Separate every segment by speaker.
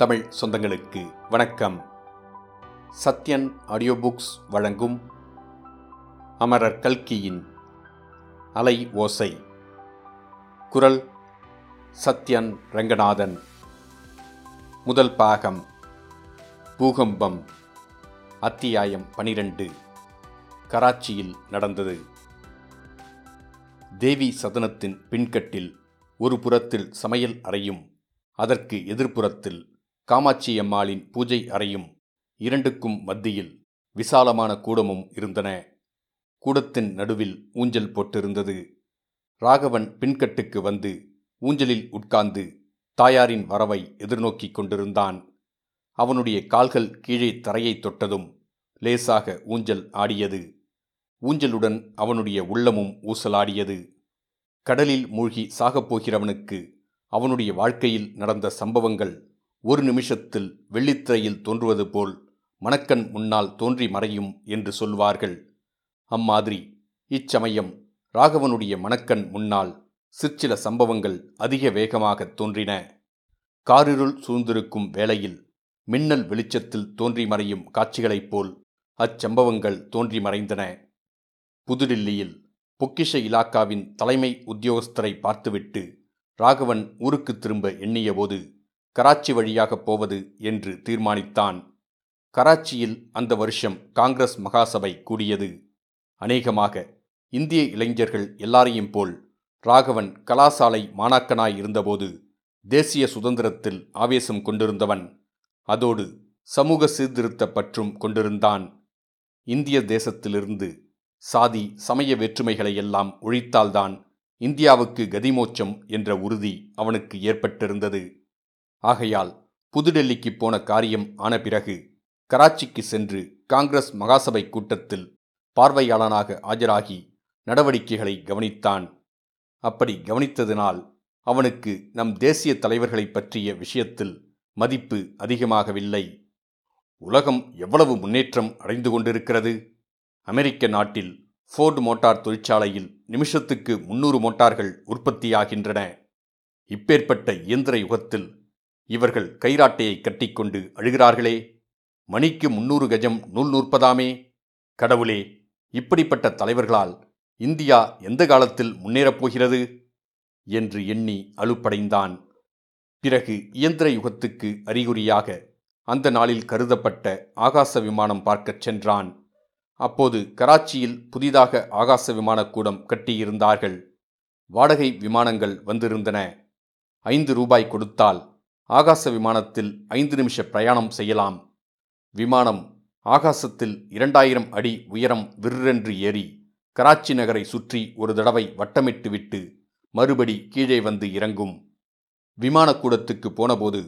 Speaker 1: தமிழ் சொந்தங்களுக்கு வணக்கம். Sathyan audio books வழங்கும் அமரர் கல்கியின் அலை ஓசை. குரல் சத்யன் ரங்கநாதன். முதல் பாகம் பூகம்பம் அத்தியாயம் பனிரெண்டு. கராச்சியில் நடந்தது. தேவி சதனத்தின் பின்கட்டில் ஒரு புறத்தில் சமையல் அறையும் அதற்கு எதிர்ப்புறத்தில் காமாட்சி அம்மாளின் பூஜை அறையும் இரண்டுக்கும் மத்தியில் விசாலமான கூடமும் இருந்தன. கூடத்தின் நடுவில் ஊஞ்சல் போட்டிருந்தது. ராகவன் பின்கட்டுக்கு வந்து ஊஞ்சலில் உட்கார்ந்து தாயாரின் வரவை எதிர்நோக்கிக் கொண்டிருந்தான். அவனுடைய கால்கள் கீழே தரையை தொட்டதும் லேசாக ஊஞ்சல் ஆடியது. ஊஞ்சலுடன் அவனுடைய உள்ளமும் ஊசலாடியது. கடலில் மூழ்கி சாகப் போகிறவனுக்கு அவனுடைய வாழ்க்கையில் நடந்த சம்பவங்கள் ஒரு நிமிஷத்தில் வெள்ளித்திரையில் தோன்றுவது போல் மணக்கண் முன்னால் தோன்றி மறையும் என்று சொல்வார்கள். அம்மாதிரி இச்சமயம் ராகவனுடைய மணக்கண் முன்னால் சிற்சில சம்பவங்கள் அதிக வேகமாக தோன்றின. காரிருள் சூழ்ந்திருக்கும் வேளையில் மின்னல் வெளிச்சத்தில் தோன்றி மறையும் காட்சிகளைப் போல் அச்சம்பவங்கள் தோன்றி மறைந்தன. புதுடில்லியில் பொக்கிஷ இலாக்காவின் தலைமை உத்தியோகஸ்தரை பார்த்துவிட்டு ராகவன் ஊருக்கு திரும்ப எண்ணியபோது கராச்சி வழியாகப் போவது என்று தீர்மானித்தான். கராச்சியில் அந்த வருஷம் காங்கிரஸ் மகாசபை கூடியது. அநேகமாக இந்திய இளைஞர்கள் எல்லாரையும் போல் ராகவன் கலாசாலை மாணாக்கனாய் இருந்தபோது தேசிய சுதந்திரத்தில் ஆவேசம் கொண்டிருந்தவன். அதோடு சமூக சீர்திருத்த பற்றும் கொண்டிருந்தான். இந்திய தேசத்திலிருந்து சாதி சமய வேற்றுமைகளை எல்லாம் ஒழித்தால்தான் இந்தியாவுக்கு கதிமோச்சம் என்ற உறுதி அவனுக்கு ஏற்பட்டிருந்தது. ஆகையால் புதுடெல்லிக்கு போன காரியம் ஆன பிறகு கராச்சிக்கு சென்று காங்கிரஸ் மகாசபை கூட்டத்தில் பார்வையாளனாக ஆஜராகி நடவடிக்கைகளை கவனித்தான். அப்படி கவனித்ததினால் அவனுக்கு நம் தேசிய தலைவர்களை பற்றிய விஷயத்தில் மதிப்பு அதிகமாகவில்லை. உலகம் எவ்வளவு முன்னேற்றம் அடைந்து கொண்டிருக்கிறது? அமெரிக்க நாட்டில் ஃபோர்டு மோட்டார் தொழிற்சாலையில் நிமிஷத்துக்கு முன்னூறு மோட்டார்கள் உற்பத்தியாகின்றன. இப்பேற்பட்ட இயந்திர யுகத்தில் இவர்கள் கைராட்டையை கட்டிக்கொண்டு அழுகிறார்களே மணிக்கு முன்னூறு கஜம் நூல் நூற்பதாமே? கடவுளே இப்படிப்பட்ட தலைவர்களால் இந்தியா எந்த காலத்தில் முன்னேறப் போகிறது? என்று எண்ணி அலுப்படைந்தான். பிறகு இயந்திர யுகத்துக்கு அறிகுறியாக அந்த நாளில் கருதப்பட்ட ஆகாச விமானம் பார்க்கச் சென்றான். அப்போது கராச்சியில் புதிதாக ஆகாச விமானக்கூடம் கட்டியிருந்தார்கள். வாடகை விமானங்கள் வந்திருந்தன. ஐந்து ரூபாய் கொடுத்தால் ஆகாச விமானத்தில் ஐந்து நிமிஷ பிரயாணம் செய்யலாம். விமானம் ஆகாசத்தில் இரண்டாயிரம் அடி உயரம் விற்றென்று ஏறி கராச்சி நகரை சுற்றி ஒரு தடவை வட்டமிட்டு விட்டு மறுபடி கீழே வந்து இறங்கும். விமானக்கூடத்துக்கு போனபோது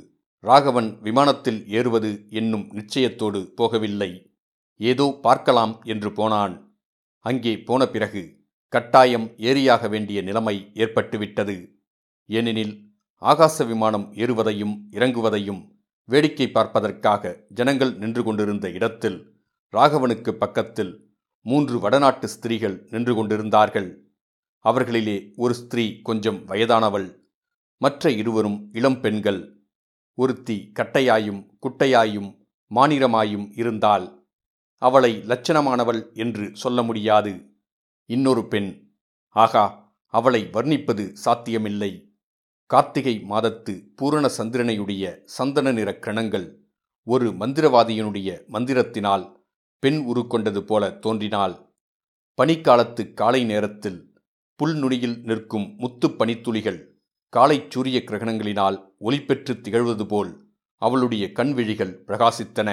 Speaker 1: ராகவன் விமானத்தில் ஏறுவது என்னும் நிச்சயத்தோடு போகவில்லை. ஏதோ பார்க்கலாம் என்று போனான். அங்கே போன பிறகு கட்டாயம் ஏறியாக வேண்டிய நிலைமை ஏற்பட்டுவிட்டது. ஏனெனில் ஆகாச விமானம் ஏறுவதையும் இறங்குவதையும் வேடிக்கை பார்ப்பதற்காக ஜனங்கள் நின்று கொண்டிருந்த இடத்தில் ராகவனுக்கு பக்கத்தில் மூன்று வடநாட்டு ஸ்திரீகள் நின்று கொண்டிருந்தார்கள். அவர்களிலே ஒரு ஸ்திரீ கொஞ்சம் வயதானவள் மற்ற இருவரும் இளம் பெண்கள். ஒருத்தி கட்டையாயும் குட்டையாயும் மானிரமாயும் இருந்தால் அவளை லட்சணமானவள் என்று சொல்ல முடியாது. இன்னொரு பெண் ஆகா அவளை வர்ணிப்பது சாத்தியமில்லை. கார்த்திகை மாதத்து பூரண சந்திரனையுடைய சந்தன நிற கணங்கள் ஒரு மந்திரவாதியினுடைய மந்திரத்தினால் பெண் உருக்கொண்டது போல தோன்றினால் பனிக்காலத்து காலை நேரத்தில் புல்நுனியில் நிற்கும் முத்து பனித்துளிகள் காலை சூரிய கிரகணங்களினால் ஒளிபெற்று திகழ்வது போல் அவளுடைய கண்விழிகள் பிரகாசித்தன.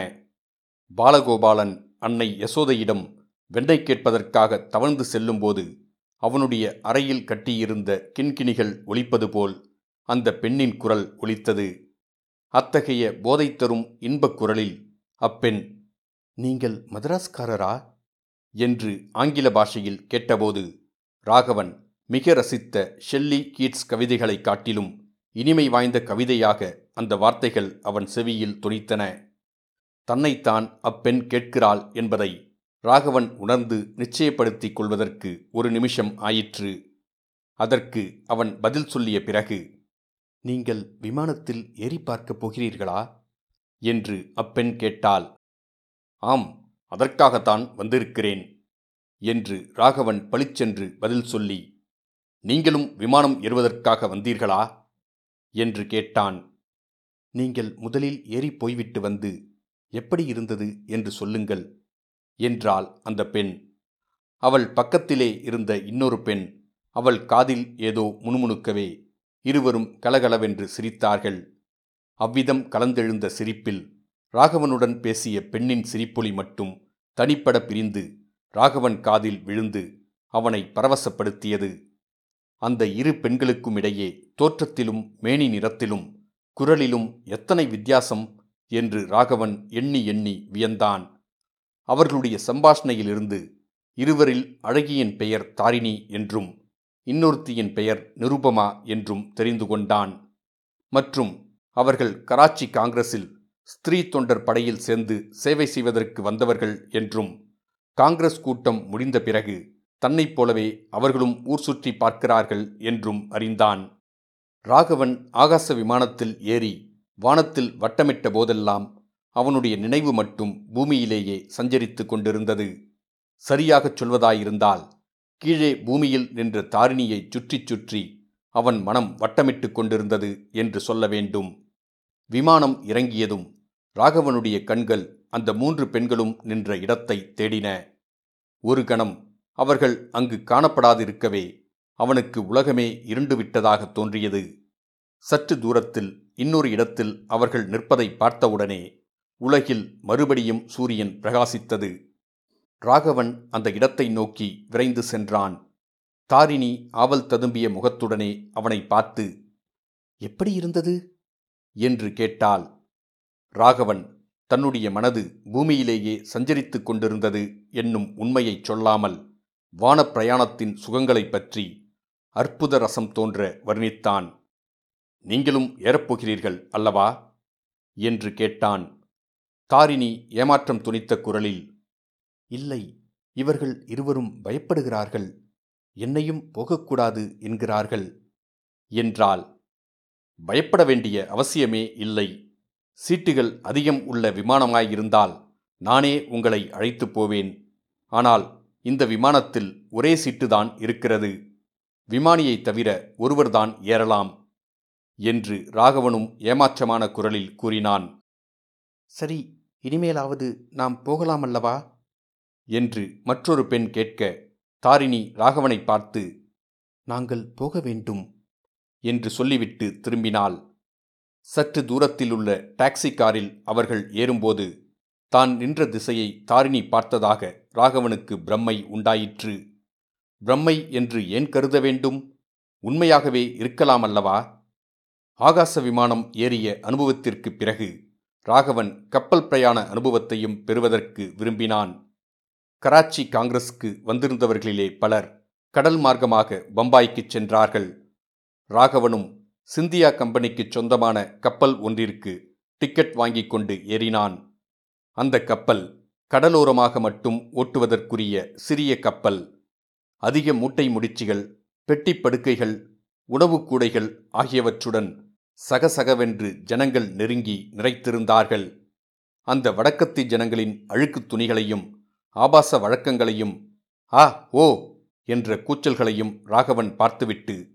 Speaker 1: பாலகோபாலன் அன்னை யசோதையிடம் வெண்டை கேட்பதற்காக தவழ்ந்து செல்லும்போது அவனுடைய அறையில் கட்டியிருந்த கிண்கிணிகள் ஒலிப்பது போல் அந்த பெண்ணின் குரல் ஒலித்தது. அத்தகைய போதை தரும் இன்பக் குரலில் அப்பெண் நீங்கள் மதராஸ்காரரா? என்று ஆங்கில பாஷையில் கேட்டபோது ராகவன் மிக ரசித்த ஷெல்லி கீட்ஸ் கவிதைகளை காட்டிலும் இனிமை வாய்ந்த கவிதையாக அந்த வார்த்தைகள் அவன் செவியில் துணித்தன. தன்னைத்தான் அப்பெண் கேட்கிறாள் என்பதை ராகவன் உணர்ந்து நிச்சயப்படுத்திக் கொள்வதற்கு ஒரு நிமிஷம் ஆயிற்று. அதற்கு அவன் பதில் சொல்லிய பிறகு நீங்கள் விமானத்தில் ஏறி பார்க்கப் போகிறீர்களா? என்று அப்பெண் கேட்டாள். ஆம் அதற்காகத்தான் வந்திருக்கிறேன் என்று ராகவன் பளிச்சென்று பதில் சொல்லி நீங்களும் விமானம் ஏறுவதற்காக வந்தீர்களா? என்று கேட்டான். நீங்கள் முதலில் ஏறி போய்விட்டு வந்து எப்படி இருந்தது என்று சொல்லுங்கள் என்றாள் அந்த பெண். அவள் பக்கத்திலே இருந்த இன்னொரு பெண் அவள் காதில் ஏதோ முணுமுணுக்கவே இருவரும் கலகலவென்று சிரித்தார்கள். அவ்விதம் கலந்தெழுந்த சிரிப்பில் ராகவனுடன் பேசிய பெண்ணின் சிரிப்பொலி மட்டும் தனிப்பட பிரிந்து ராகவன் காதில் விழுந்து அவனை பரவசப்படுத்தியது. அந்த இரு பெண்களுக்கும் இடையே தோற்றத்திலும் மேனி நிறத்திலும் குரலிலும் எத்தனை வித்தியாசம் என்று ராகவன் எண்ணி எண்ணி வியந்தான். அவர்களுடைய சம்பாஷணையிலிருந்து இருவரில் அழகியின் பெயர் தாரிணி என்றும் இன்னொருத்தியின் பெயர் நிருபமா என்றும் தெரிந்து கொண்டான். மற்றும் அவர்கள் கராச்சி காங்கிரஸில் ஸ்திரீ தொண்டர் படையில் சேர்ந்து சேவை செய்வதற்கு வந்தவர்கள் என்றும் காங்கிரஸ் கூட்டம் முடிந்த பிறகு தன்னைப் போலவே அவர்களும் ஊர் சுற்றி பார்க்கிறார்கள் என்றும் அறிந்தான். ராகவன் ஆகாச விமானத்தில் ஏறி வானத்தில் வட்டமிட்ட போதெல்லாம் அவனுடைய நினைவு மட்டும் பூமியிலேயே சஞ்சரித்து கொண்டிருந்தது. சரியாகச் சொல்வதாயிருந்தால் கீழே பூமியில் நின்ற தாரிணியை சுற்றி சுற்றி அவன் மனம் வட்டமிட்டு கொண்டிருந்தது என்று சொல்ல வேண்டும். விமானம் இறங்கியதும் ராகவனுடைய கண்கள் அந்த மூன்று பெண்களும் நின்ற இடத்தை தேடின. ஒரு கணம் அவர்கள் அங்கு காணப்படாதிருக்கவே அவனுக்கு உலகமே இருண்டுவிட்டதாக தோன்றியது. சற்று தூரத்தில் இன்னொரு இடத்தில் அவர்கள் நிற்பதை பார்த்தவுடனே உலகில் மறுபடியும் சூரியன் பிரகாசித்தது. ராகவன் அந்த இடத்தை நோக்கி விரைந்து சென்றான். தாரிணி ஆவல் ததும்பிய முகத்துடனே அவனை பார்த்து எப்படி இருந்தது? என்று கேட்டாள். ராகவன் தன்னுடைய மனது பூமியிலேயே சஞ்சரித்துக் கொண்டிருந்தது என்னும் உண்மையைச் சொல்லாமல் வானப் பிரயாணத்தின் சுகங்களைப் பற்றி அற்புத ரசம் தோன்ற வர்ணித்தான். நீங்களும் ஏறப்போகிறீர்கள் அல்லவா? என்று கேட்டான். தாரிணி ஏமாற்றம் துணித்த குரலில் இல்லை இவர்கள் இருவரும் பயப்படுகிறார்கள் என்னையும் போகக்கூடாது என்கிறார்கள் என்றால் பயப்பட வேண்டிய அவசியமே இல்லை. சீட்டுகள் அதிகம் உள்ள விமானமாயிருந்தால் நானே உங்களை அழைத்துப் போவேன். ஆனால் இந்த விமானத்தில் ஒரே சீட்டுதான் இருக்கிறது. விமானியைத் தவிர ஒருவர்தான் ஏறலாம் என்று ராகவனும் ஏமாற்றமான குரலில் கூறினான். சரி இனிமேலாவது நாம் போகலாமல்லவா என்று மற்றொரு பெண் கேட்க தாரிணி ராகவனை பார்த்து நாங்கள் போக வேண்டும் என்று சொல்லிவிட்டு திரும்பினாள். சற்று தூரத்தில் உள்ள டாக்ஸி காரில் அவர்கள் ஏறும்போது தான் நின்ற திசையை தாரிணி பார்த்ததாக ராகவனுக்கு பிரம்மை உண்டாயிற்று. பிரம்மை என்று ஏன் கருத வேண்டும்? உண்மையாகவே இருக்கலாமல்லவா ஆகாச விமானம் ஏறிய அனுபவத்திற்குப் பிறகு ராகவன் கப்பல் பிரயாண அனுபவத்தையும் பெறுவதற்கு விரும்பினான். கராச்சி காங்கிரஸுக்கு வந்திருந்தவர்களிலே பலர் கடல் மார்க்கமாக பம்பாய்க்குச் சென்றார்கள். ராகவனும் சிந்தியா கம்பெனிக்கு சொந்தமான கப்பல் ஒன்றிற்கு டிக்கெட் வாங்கிக் கொண்டு ஏறினான். அந்த கப்பல் கடலோரமாக மட்டும் ஓட்டுவதற்குரிய சிறிய கப்பல். அதிக மூட்டை முடிச்சுகள் பெட்டி படுக்கைகள் உணவுக் கூடைகள் ஆகியவற்றுடன் சகசகவென்று ஜனங்கள் நெருங்கி நிறைத்திருந்தார்கள். அந்த வடக்கத்தி ஜனங்களின் அழுக்குத் துணிகளையும் ஆபாச வழக்கங்களையும் ஆ ஓ என்ற கூச்சல்களையும் ராகவன் பார்த்துவிட்டு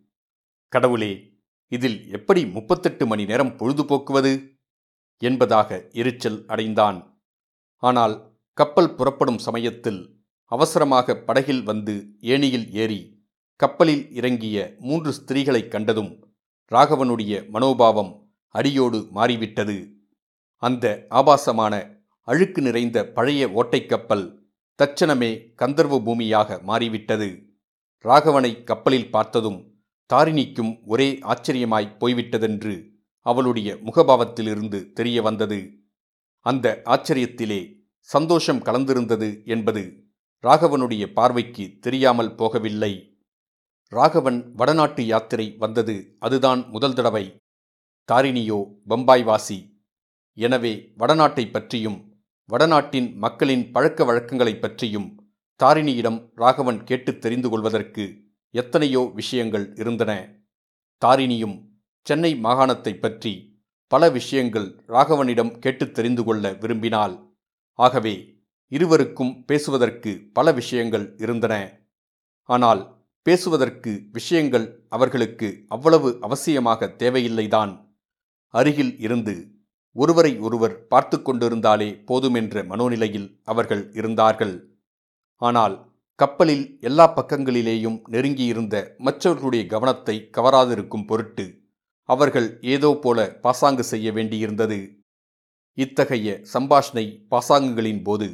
Speaker 1: கடவுளே இதில் எப்படி முப்பத்தெட்டு மணி நேரம் பொழுதுபோக்குவது என்பதாக எரிச்சல் அடைந்தான். ஆனால் கப்பல் புறப்படும் சமயத்தில் அவசரமாக படகில் வந்து ஏணியில் ஏறி கப்பலில் இறங்கிய மூன்று ஸ்திரீகளைக் கண்டதும் ராகவனுடைய மனோபாவம் அடியோடு மாறிவிட்டது. அந்த ஆபாசமான அழுக்கு நிறைந்த பழைய ஓட்டைக்கப்பல் தட்சணமே கந்தர்வ பூமியாக மாறிவிட்டது. ராகவனை கப்பலில் பார்த்ததும் தாரிணிக்கும் ஒரே ஆச்சரியமாய் போய்விட்டதென்று அவளுடைய முகபாவத்திலிருந்து தெரிய வந்தது. அந்த ஆச்சரியத்திலே சந்தோஷம் கலந்திருந்தது என்பது ராகவனுடைய பார்வைக்கு தெரியாமல் போகவில்லை. ராகவன் வடநாட்டு யாத்திரை வந்தது அதுதான் முதல் தடவை. தாரிணியோ பம்பாய்வாசி. எனவே வடநாட்டை பற்றியும் வடநாட்டின் மக்களின் பழக்க வழக்கங்களைப் பற்றியும் தாரிணியிடம் ராகவன் கேட்டுத் தெரிந்து கொள்வதற்கு எத்தனையோ விஷயங்கள் இருந்தன. தாரிணியும் சென்னை மாகாணத்தைப் பற்றி பல விஷயங்கள் ராகவனிடம் கேட்டுத் தெரிந்து கொள்ள விரும்பினாள். ஆகவே இருவருக்கும் பேசுவதற்கு பல விஷயங்கள் இருந்தன. ஆனால் பேசுவதற்கு விஷயங்கள் அவர்களுக்கு அவ்வளவு அவசியமாக தேவையில்லைதான். அருகில் இருந்து ஒருவரை ஒருவர் பார்த்து கொண்டிருந்தாலே போதுமென்ற மனோநிலையில் அவர்கள் இருந்தார்கள். ஆனால் கப்பலில் எல்லா பக்கங்களிலேயும் நெருங்கியிருந்த மற்றவர்களுடைய கவனத்தை கவராதிருக்கும் பொருட்டு அவர்கள் ஏதோ போல பாசாங்கு செய்ய வேண்டியிருந்தது. இத்தகைய சம்பாஷணை பாசாங்குகளின் போது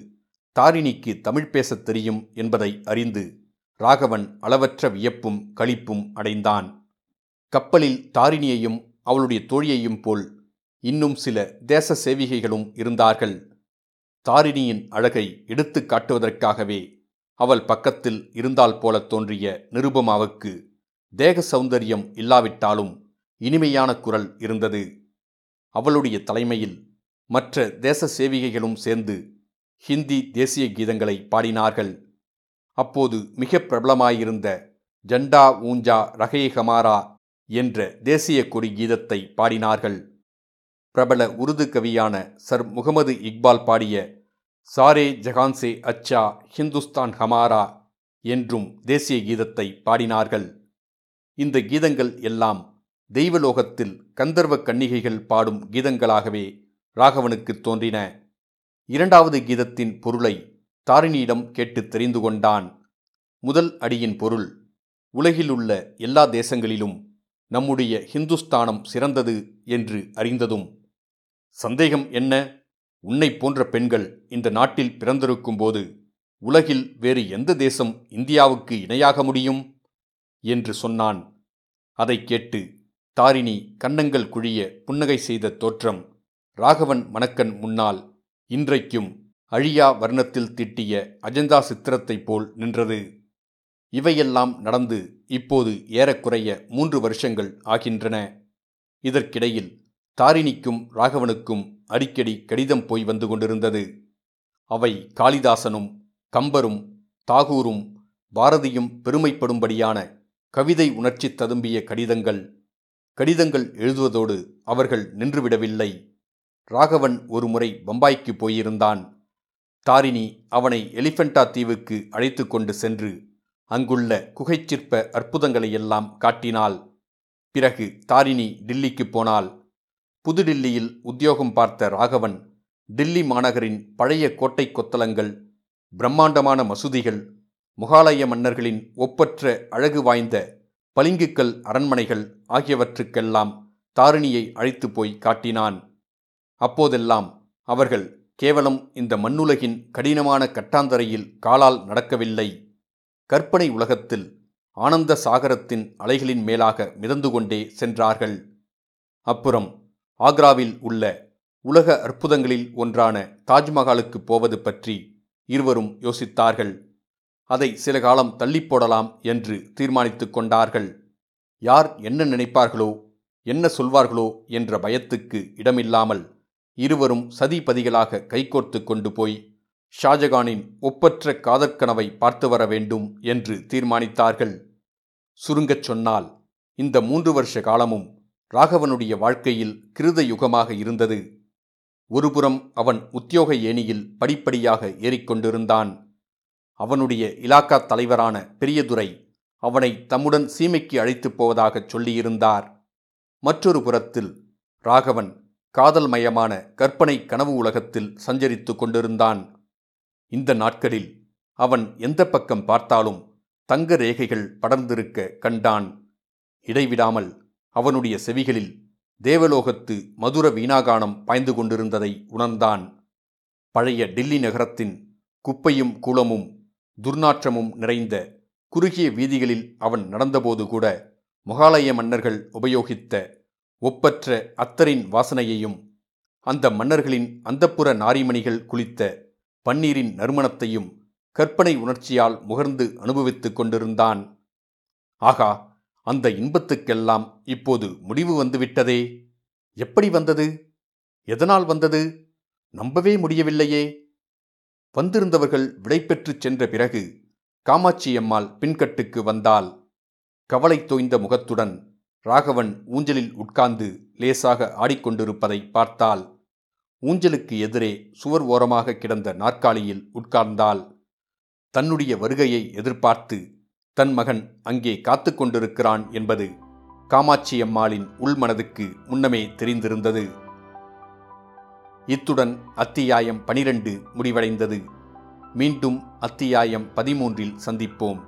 Speaker 1: தாரிணிக்கு தமிழ் பேசத் தெரியும் என்பதை அறிந்து ராகவன் அளவற்ற வியப்பும் களிப்பும் அடைந்தான். கப்பலில் தாரிணியையும் அவளுடைய தோழியையும் போல் இன்னும் சில தேச சேவிகைகளும் இருந்தார்கள். தாரிணியின் அழகை எடுத்து காட்டுவதற்காகவே அவள் பக்கத்தில் இருந்தால் போல தோன்றிய நிருபமாவுக்கு தேக சௌந்தரியம் இல்லாவிட்டாலும் இனிமையான குரல் இருந்தது. அவளுடைய தலைமையில் மற்ற தேச சேவிகைகளும் சேர்ந்து ஹிந்தி தேசிய கீதங்களை பாடினார்கள். அப்போது மிக பிரபலமாயிருந்த ஜண்டா ஊஞ்சா ரகே ஹமாரா என்ற தேசிய கொடி கீதத்தை பாடினார்கள். பிரபல உருது கவியான சர் முகமது இக்பால் பாடிய சாரே ஜஹான்சே அச்சா ஹிந்துஸ்தான் ஹமாரா என்றும் தேசிய கீதத்தை பாடினார்கள். இந்த கீதங்கள் எல்லாம் தெய்வலோகத்தில் கந்தர்வ கன்னிகைகள் பாடும் கீதங்களாகவே ராகவனுக்கு தோன்றின. இரண்டாவது கீதத்தின் பொருளை தாரிணியிடம் கேட்டு தெரிந்து கொண்டான். முதல் அடியின் பொருள் உலகிலுள்ள எல்லா தேசங்களிலும் நம்முடைய ஹிந்துஸ்தானம் சிறந்தது என்று அறிந்ததும் சந்தேகம் என்ன? உன்னை போன்ற பெண்கள் இந்த நாட்டில் பிறந்திருக்கும் போது உலகில் வேறு எந்த தேசம் இந்தியாவுக்கு இணையாக முடியும்? என்று சொன்னான். அதை கேட்டு தாரிணி கன்னங்கள் குழிய புன்னகை செய்த தோற்றம் ராகவன் மணக்கன் முன்னால் இன்றைக்கும் அழியா வர்ணத்தில் திட்டிய அஜந்தா சித்திரத்தைப் போல் நின்றது. இவையெல்லாம் நடந்து இப்போது ஏறக்குறைய மூன்று வருஷங்கள் ஆகின்றன. இதற்கிடையில் தாரிணிக்கும் ராகவனுக்கும் அடிக்கடி கடிதம் போய் வந்து கொண்டிருந்தது. அவை காளிதாசனும் கம்பரும் தாகூரும் பாரதியும் பெருமைப்படும்படியான கவிதை உணர்ச்சி ததும்பிய கடிதங்கள். கடிதங்கள் எழுதுவதோடு அவர்கள் நின்றுவிடவில்லை. ராகவன் ஒருமுறை பம்பாய்க்கு போயிருந்தான். தாரிணி அவனை எலிஃபெண்டா தீவுக்கு அழைத்து கொண்டு சென்று அங்குள்ள குகைச்சிற்ப அற்புதங்களையெல்லாம் காட்டினாள். பிறகு தாரிணி டில்லிக்கு போனாள். புதுடில்லியில் உத்தியோகம் பார்த்த ராகவன் டில்லி மாநகரின் பழைய கோட்டை கொத்தளங்கள் பிரம்மாண்டமான மசூதிகள் முகாலய மன்னர்களின் ஒப்பற்ற அழகு வாய்ந்த பளிங்குக்கல் அரண்மனைகள் ஆகியவற்றுக்கெல்லாம் தாரிணியை அழைத்து போய் காட்டினான். அப்போதெல்லாம் அவர்கள் கேவலம் இந்த மண்ணுலகின் கடினமான கட்டாந்தரையில் காலால் நடக்கவில்லை. கற்பனை உலகத்தில் ஆனந்த சாகரத்தின் அலைகளின் மேலாக மிதந்து கொண்டே சென்றார்கள். அப்புறம் ஆக்ராவில் உள்ள உலக அற்புதங்களில் ஒன்றான தாஜ்மஹாலுக்கு போவது பற்றி இருவரும் யோசித்தார்கள். அதை சில காலம் தள்ளி போடலாம் என்று தீர்மானித்து கொண்டார்கள். யார் என்ன நினைப்பார்களோ என்ன சொல்வார்களோ என்ற பயத்துக்கு இடமில்லாமல் இருவரும் சதிபதிகளாக கைகோர்த்து கொண்டு போய் ஷாஜகானின் ஒப்பற்ற காதற்கனவை பார்த்து வர வேண்டும் என்று தீர்மானித்தார்கள். சுருங்கச் சொன்னால் இந்த மூன்று வருஷ காலமும் ராகவனுடைய வாழ்க்கையில் கிருத யுகமாக இருந்தது. ஒருபுறம் அவன் உத்தியோக ஏணியில் படிப்படியாக ஏறிக்கொண்டிருந்தான். அவனுடைய இலாக்கா தலைவரான பெரியதுரை அவனை தம்முடன் சீமைக்கு அழைத்துப் போவதாகச் சொல்லியிருந்தார். மற்றொரு புறத்தில் ராகவன் காதல் மயமான கற்பனை கனவு உலகத்தில் சஞ்சரித்து கொண்டிருந்தான். இந்த நாட்களில் அவன் எந்த பக்கம் பார்த்தாலும் தங்க ரேகைகள் படர்ந்திருக்க கண்டான். இடைவிடாமல் அவனுடைய செவிகளில் தேவலோகத்து மதுர வீணாகானம் பாய்ந்து கொண்டிருந்ததை உணர்ந்தான். பழைய டில்லி நகரத்தின் குப்பையும் கூலமும் துர்நாற்றமும் நிறைந்த குறுகிய வீதிகளில் அவன் நடந்தபோது கூட முகாலய மன்னர்கள் உபயோகித்த ஒப்பற்ற அத்தரின் வாசனையையும் அந்த மன்னர்களின் அந்தப்புற நாரிமணிகள் குளித்த பன்னீரின் நறுமணத்தையும் கற்பனை உணர்ச்சியால் முகர்ந்து அனுபவித்துக் கொண்டிருந்தான். ஆகா அந்த இன்பத்துக்கெல்லாம் இப்போது முடிவு வந்துவிட்டதே? எப்படி வந்தது? எதனால் வந்தது? நம்பவே முடியவில்லையே. வந்திருந்தவர்கள் விடைபெற்றுச் சென்ற பிறகு காமாட்சியம்மாள் பின்கட்டுக்கு வந்தால் கவலை தோய்ந்த முகத்துடன் ராகவன் ஊஞ்சலில் உட்கார்ந்து லேசாக ஆடிக்கொண்டிருப்பதை பார்த்தால் ஊஞ்சலுக்கு எதிரே சுவர் ஓரமாக கிடந்த நாற்காலியில் உட்கார்ந்தால் தன்னுடைய வருகையை எதிர்பார்த்து தன் மகன் அங்கே காத்து கொண்டிருக்கிறான் என்பது காமாட்சியம்மாளின் உள்மனதுக்கு முன்னமே தெரிந்திருந்தது. இத்துடன் அத்தியாயம் பனிரெண்டு முடிவடைந்தது. மீண்டும் அத்தியாயம் பதிமூன்றில் சந்திப்போம்.